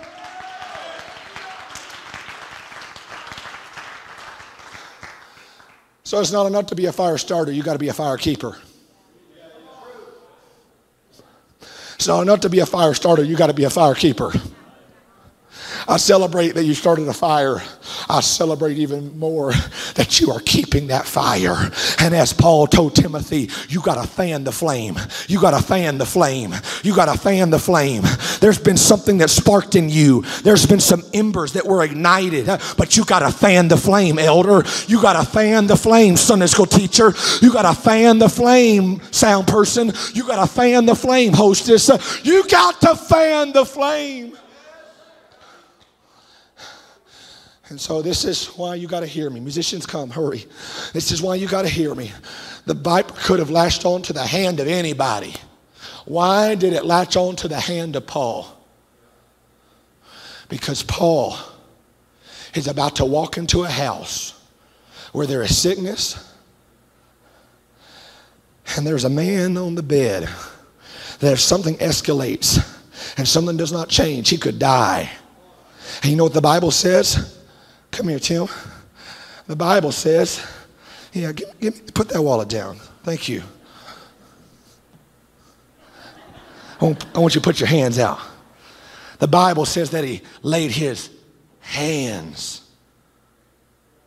So it's not enough to be a fire starter, you got to be a fire keeper. It's not enough to be a fire starter, you got to be a fire keeper. I celebrate that you started a fire. I celebrate even more that you are keeping that fire. And as Paul told Timothy, you got to fan the flame. You got to fan the flame. You got to fan the flame. There's been something that sparked in you. There's been some embers that were ignited, but you got to fan the flame, elder. You got to fan the flame, Sunday school teacher. You got to fan the flame, sound person. You got to fan the flame, hostess. You got to fan the flame. And so this is why you got to hear me. Musicians, come, hurry. This is why you got to hear me. The viper could have latched on to the hand of anybody. Why did it latch on to the hand of Paul? Because Paul is about to walk into a house where there is sickness and there's a man on the bed that if something escalates and something does not change, he could die. And you know what the Bible says? Come here, Tim. The Bible says, yeah, give, give, put that wallet down. Thank you. I want, I want you to put your hands out. The Bible says that he laid his hands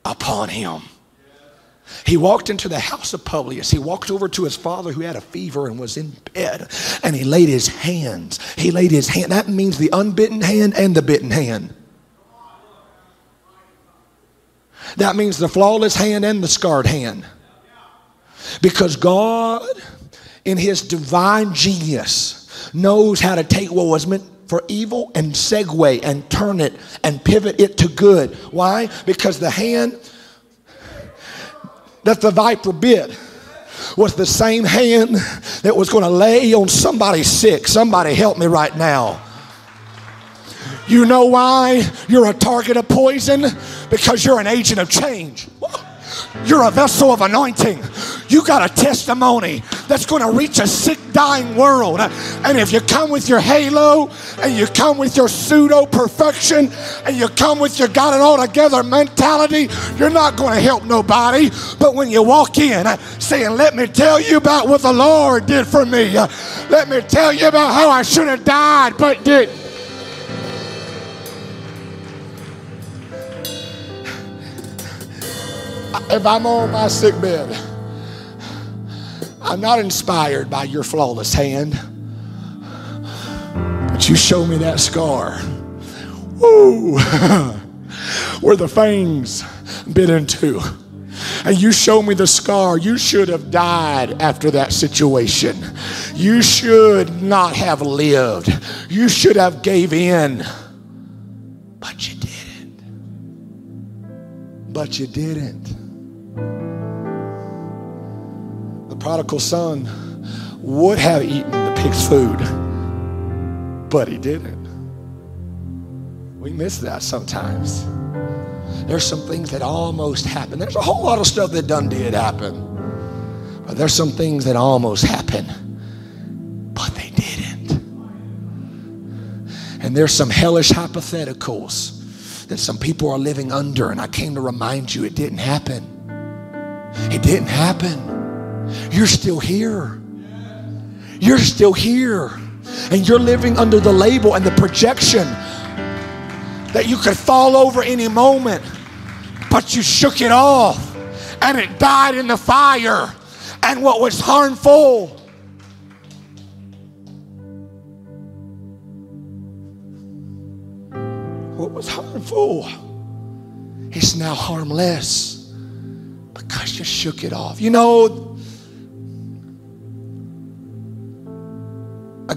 upon him. He walked into the house of Publius. He walked over to his father who had a fever and was in bed, and he laid his hands. He laid his hand. That means the unbitten hand and the bitten hand. That means the flawless hand and the scarred hand. Because God, in His divine genius, knows how to take what was meant for evil and segue and turn it and pivot it to good. Why? Because the hand that the viper bit was the same hand that was going to lay on somebody sick. Somebody help me right now. You know why you're a target of poison? Because you're an agent of change. You're a vessel of anointing. You got a testimony that's going to reach a sick, dying world. And if you come with your halo and you come with your pseudo perfection and you come with your got it all together mentality, you're not going to help nobody. But when you walk in saying, Let me tell you about what the Lord did for me, let me tell you about how I should have died, but did. If I'm on my sick bed, I'm not inspired by your flawless hand, but you show me that scar. Woo! Where the fangs bit into. And you show me the scar. You should have died after that situation. You should not have lived. You should have gave in. But you didn't. But you didn't. Prodigal son would have eaten the pig's food, but he didn't. We miss that sometimes. There's some things that almost happened. There's a whole lot of stuff that done did happen. But there's some things that almost happened, but they didn't. And there's some hellish hypotheticals that some people are living under. And I came to remind you it didn't happen. It didn't happen. You're still here. You're still here. And you're living under the label and the projection that you could fall over any moment, but you shook it off and it died in the fire. And what was harmful what was harmful it's now harmless because you shook it off. You know,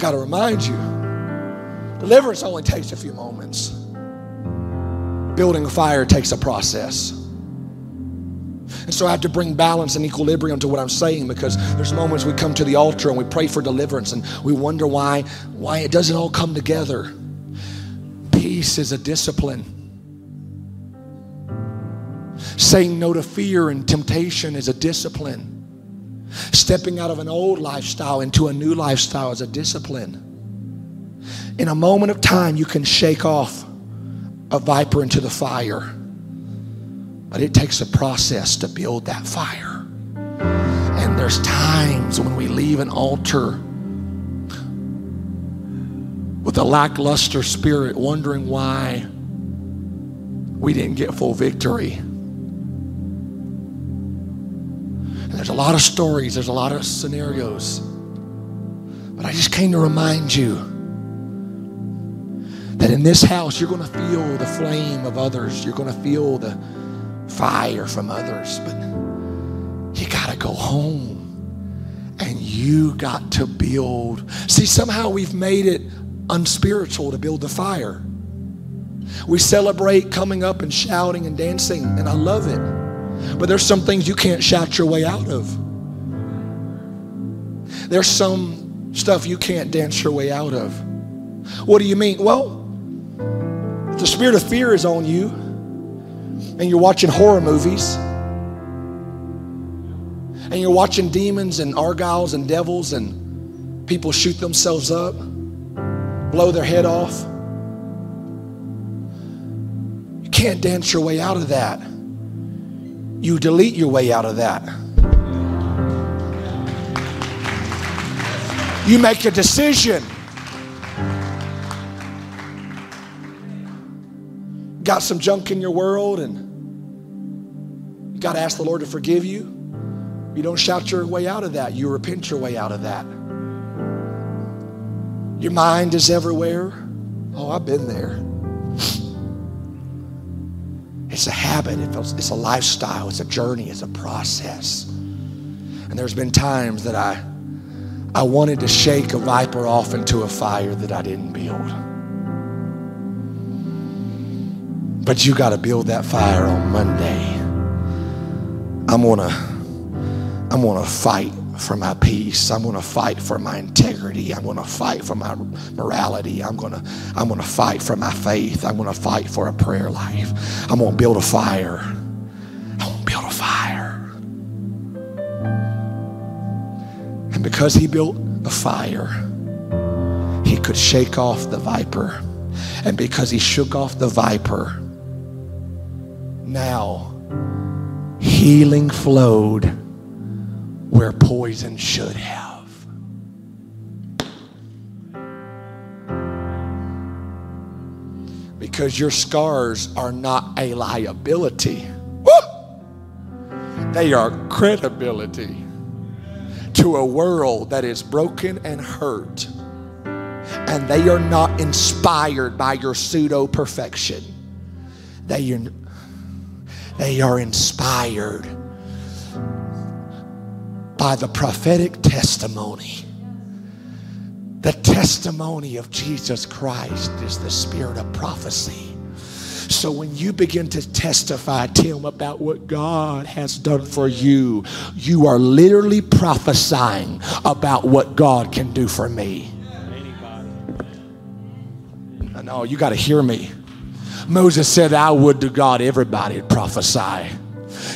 got to remind you deliverance only takes a few moments, building a fire takes a process. And so I have to bring balance and equilibrium to what I'm saying because there's moments we come to the altar and we pray for deliverance and we wonder why why it doesn't all come together. Peace is a discipline. Saying no to fear and temptation is a discipline. Stepping out of an old lifestyle into a new lifestyle is a discipline. In a moment of time, you can shake off a viper into the fire. But it takes a process to build that fire. And there's times when we leave an altar with a lackluster spirit, wondering why we didn't get full victory. And there's a lot of stories, there's a lot of scenarios. But I just came to remind you that in this house, you're going to feel the flame of others. You're going to feel the fire from others, but you got to go home and you got to build. See, somehow we've made it unspiritual to build the fire. We celebrate coming up and shouting and dancing, and I love it. But there's some things you can't shout your way out of. There's some stuff you can't dance your way out of. What do you mean? Well, the spirit of fear is on you, and you're watching horror movies and you're watching demons and argyles and devils and people shoot themselves up, blow their head off. You can't dance your way out of that. You delete your way out of that. You make a decision. got some junk in your world and you got to ask the Lord to forgive you. You don't shout your way out of that, you repent your way out of that. Your mind is everywhere. Oh, I've been there. It's a habit, it's a lifestyle, it's a journey, it's a process. And there's been times that I, I wanted to shake a viper off into a fire that I didn't build. But you got to build that fire on Monday. I'm going to I'm going to fight for my peace. I'm going to fight for my integrity. I'm going to fight for my morality. I'm going to I'm going to fight for my faith. I'm going to fight for a prayer life. I'm going to build a fire. I'm going to build a fire. And because he built a fire, he could shake off the viper. And because he shook off the viper, now healing flowed where poison should have. Because your scars are not a liability, they are credibility to a world that is broken and hurt. And they are not inspired by your pseudo perfection. They are they are inspired by the prophetic testimony. The testimony of Jesus Christ is the spirit of prophecy. So when you begin to testify, Tim, about what God has done for you, you are literally prophesying about what God can do for me. I know you got to hear me. Moses said, I would to God everybody prophesy.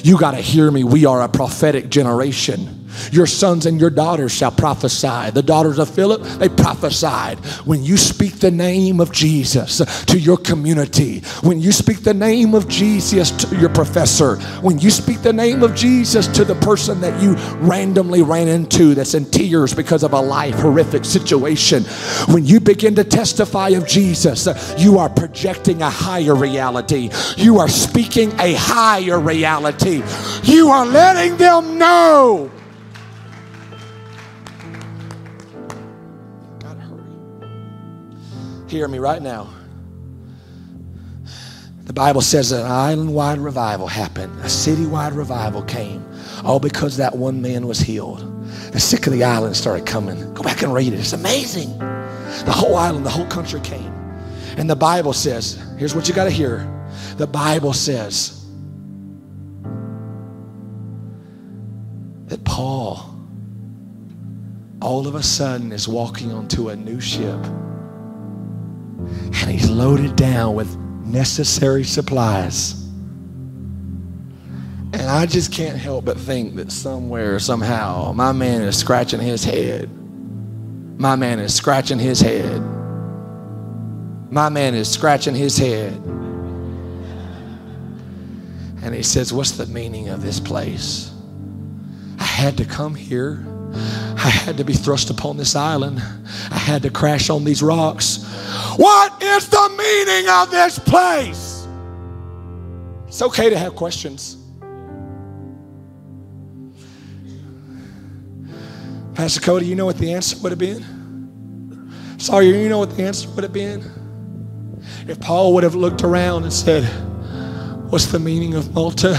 You got to hear me. We are a prophetic generation. Your sons and your daughters shall prophesy. The daughters of Philip, they prophesied. When you speak the name of Jesus to your community, when you speak the name of Jesus to your professor, when you speak the name of Jesus to the person that you randomly ran into that's in tears because of a life horrific situation, when you begin to testify of Jesus, you are projecting a higher reality. You are speaking a higher reality. You are letting them know Hear me right now. The Bible says an island wide revival happened, a city wide revival came, all because that one man was healed. The sick of the island started coming. Go back and read it. It's amazing. The whole island, the whole country came. And the Bible says, here's what you got to hear. The Bible says that Paul all of a sudden is walking onto a new ship and he's loaded down with necessary supplies. And I just can't help but think that somewhere, somehow, my man is scratching his head. My man is scratching his head. My man is scratching his head. And he says, What's the meaning of this place? I had to come here. I had to be thrust upon this island. I had to crash on these rocks. What is the meaning of this place? It's okay to have questions. Pastor Cody, you know what the answer would have been? Sawyer, you know what the answer would have been? If Paul would have looked around and said, What's the meaning of Malta?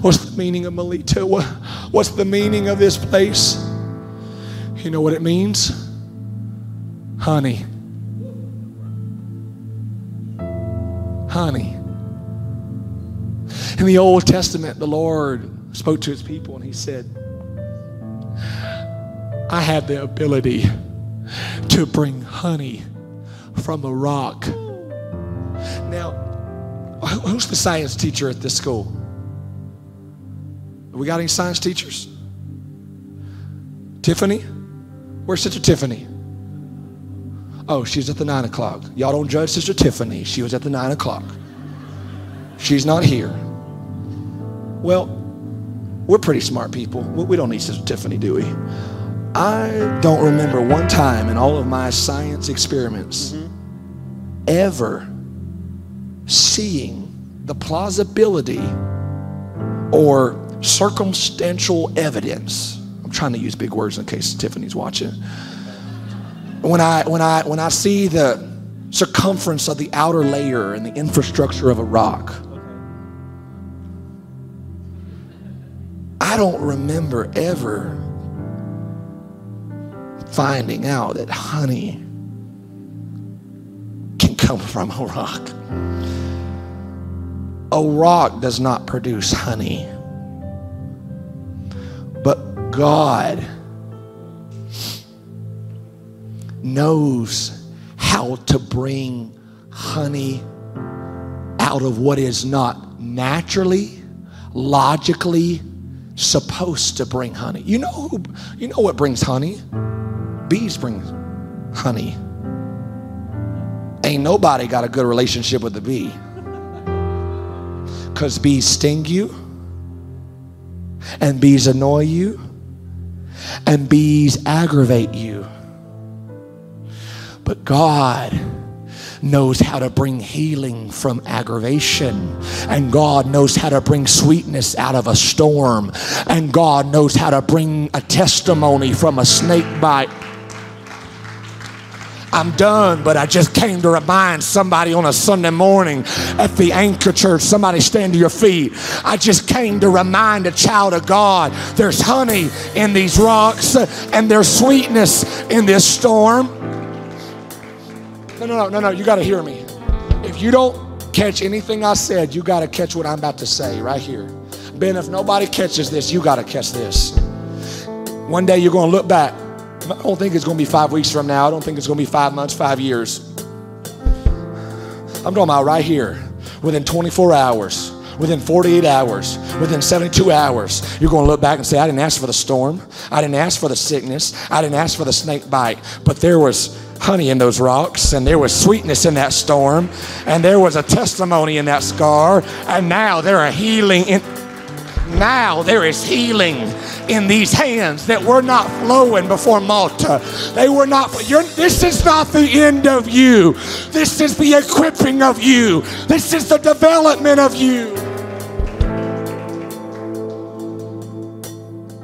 What's the meaning of Melita? What's the meaning of this place? You know what it means? Honey. Honey. In the Old Testament, the Lord spoke to his people and he said, I have the ability to bring honey from a rock. Now, who's the science teacher at this school? we got any science teachers? Tiffany? Where's Sister Tiffany? Oh, she's at the nine o'clock. Y'all don't judge Sister Tiffany. She was at the nine o'clock. She's not here. Well, we're pretty smart people. We don't need Sister Tiffany, do we? I don't remember one time in all of my science experiments mm-hmm. ever seeing the plausibility or circumstantial evidence. I'm trying to use big words in case Tiffany's watching. When I when I when I see the circumference of the outer layer and the infrastructure of a rock, I don't remember ever finding out that honey can come from a rock. A rock does not produce honey. God knows how to bring honey out of what is not naturally, logically supposed to bring honey. You know who, you know what brings honey? Bees bring honey. Ain't nobody got a good relationship with the bee. Because bees sting you, and bees annoy you, and bees aggravate you. But God knows how to bring healing from aggravation. And God knows how to bring sweetness out of a storm. And God knows how to bring a testimony from a snake bite. I'm done, but I just came to remind somebody on a Sunday morning at the Anchor Church. Somebody stand to your feet. I just came to remind a child of God there's honey in these rocks uh, and there's sweetness in this storm. No, no, no, no, no. You got to hear me. If you don't catch anything I said, you got to catch what I'm about to say right here. Ben, if nobody catches this, you got to catch this. One day you're going to look back I don't think it's going to be five weeks from now. I don't think it's going to be five months, five years. I'm talking about right here, within 24 hours, within 48 hours, within 72 hours, you're going to look back and say, I didn't ask for the storm. I didn't ask for the sickness. I didn't ask for the snake bite. But there was honey in those rocks, and there was sweetness in that storm, and there was a testimony in that scar, and now there are healing in now there is healing in these hands that were not flowing before Malta. They were not, this is not the end of you. This is the equipping of you. This is the development of you.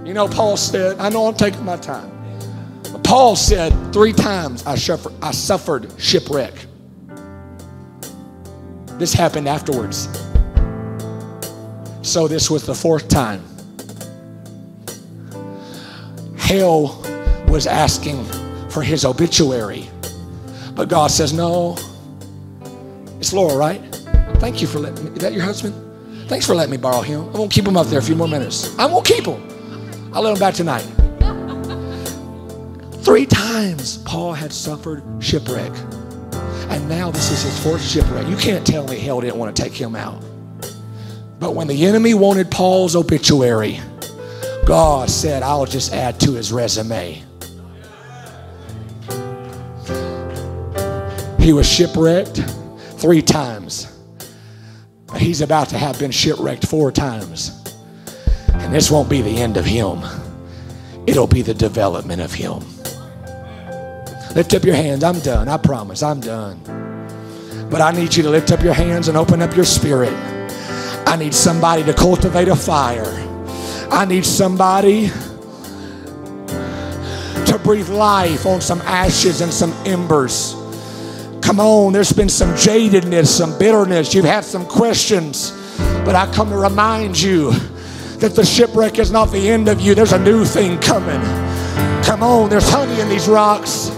You know, Paul said, I know I'm taking my time. But Paul said three times I suffered, I suffered shipwreck. This happened afterwards. So this was the fourth time. Hell was asking for his obituary. But God says, No. It's Laura, right? Thank you for letting me. Is that your husband? Thanks for letting me borrow him. I won't keep him up there a few more minutes. I won't keep him. I'll let him back tonight. Three times Paul had suffered shipwreck. And now this is his fourth shipwreck. You can't tell me hell didn't want to take him out. But when the enemy wanted Paul's obituary, God said, I'll just add to his resume. He was shipwrecked three times. He's about to have been shipwrecked four times. And this won't be the end of him, it'll be the development of him. Lift up your hands. I'm done. I promise. I'm done. But I need you to lift up your hands and open up your spirit. I need somebody to cultivate a fire. I need somebody to breathe life on some ashes and some embers. Come on, there's been some jadedness, some bitterness. You've had some questions. But I come to remind you that the shipwreck is not the end of you. There's a new thing coming. Come on, there's honey in these rocks.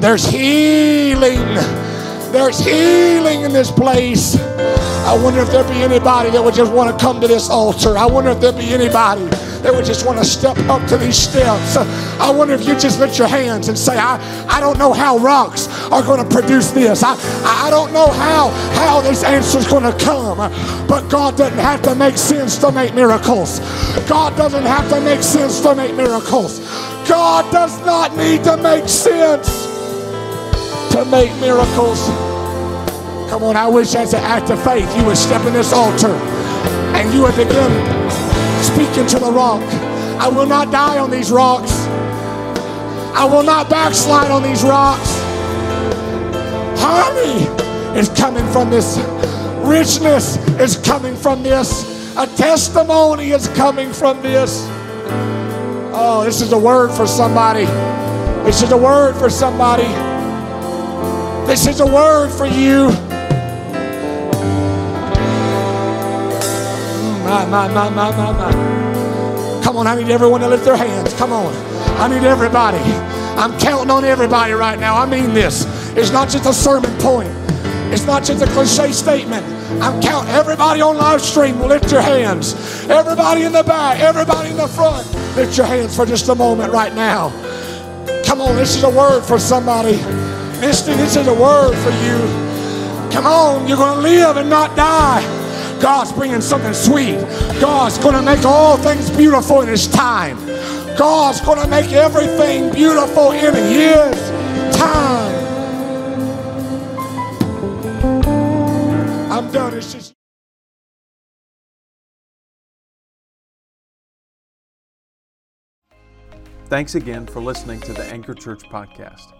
There's healing. There's healing in this place. I wonder if there'd be anybody that would just want to come to this altar. I wonder if there'd be anybody that would just want to step up to these steps. I wonder if you just lift your hands and say, I, I don't know how rocks are going to produce this. I, I don't know how, how this answer is going to come. But God doesn't have to make sense to make miracles. God doesn't have to make sense to make miracles. God does not need to make sense to make miracles. Come on, I wish as an act of faith you would step in this altar and you would begin speaking to the rock. I will not die on these rocks. I will not backslide on these rocks. Honey is coming from this. Richness is coming from this. A testimony is coming from this. Oh, this is a word for somebody. This is a word for somebody. This is a word for you. My, my, my, my, my, my. Come on, I need everyone to lift their hands. Come on. I need everybody. I'm counting on everybody right now. I mean this. It's not just a sermon point. It's not just a cliche statement. I'm counting everybody on live stream lift your hands. Everybody in the back, everybody in the front, lift your hands for just a moment right now. Come on, this is a word for somebody. Misty, this is a word for you. Come on, you're going to live and not die. God's bringing something sweet. God's going to make all things beautiful in His time. God's going to make everything beautiful in His time. I'm done. It's just. Thanks again for listening to the Anchor Church podcast.